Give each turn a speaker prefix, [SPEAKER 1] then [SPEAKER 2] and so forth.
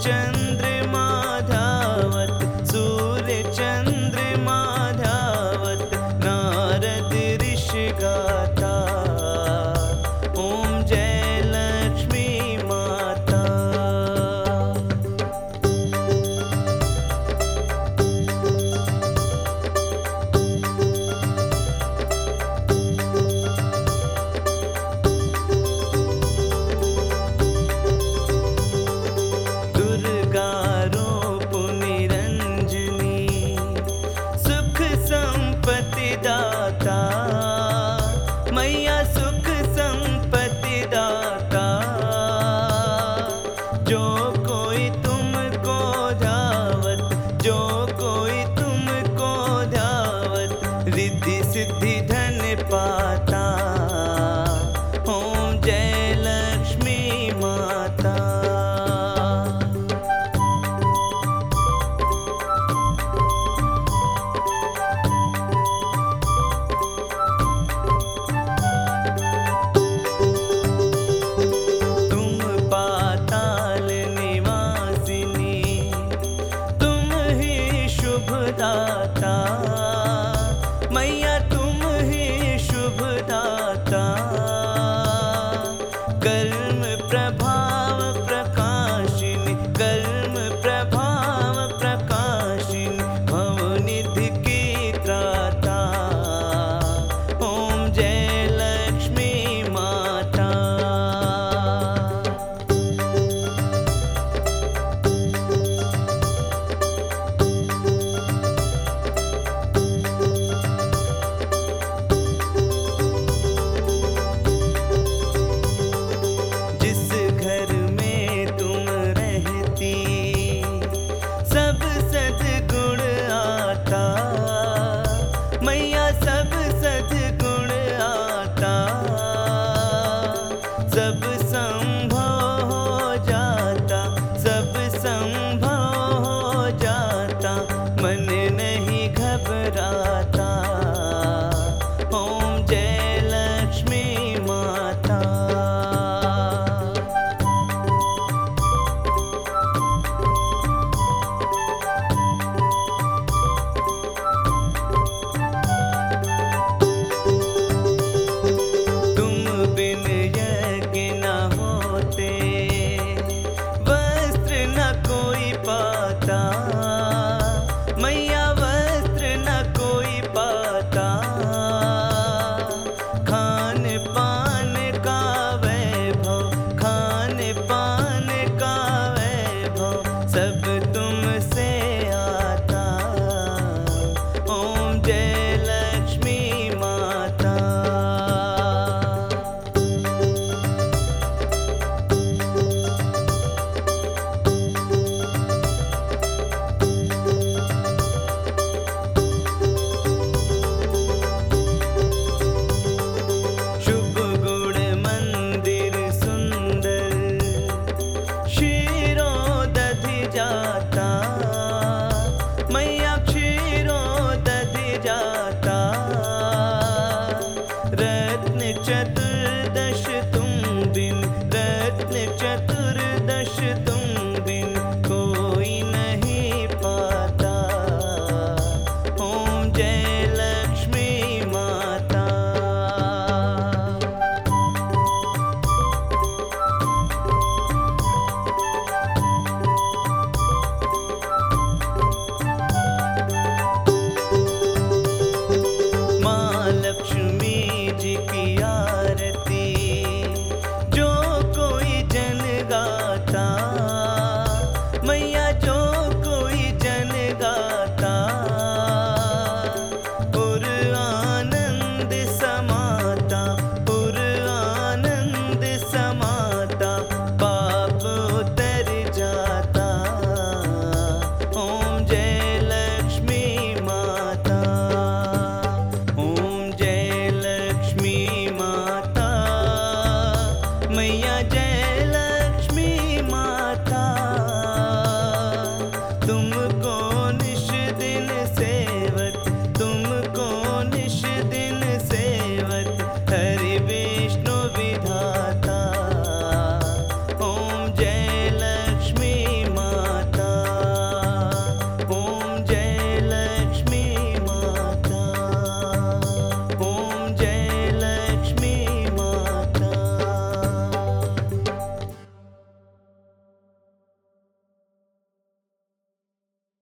[SPEAKER 1] 真 좀 me. जब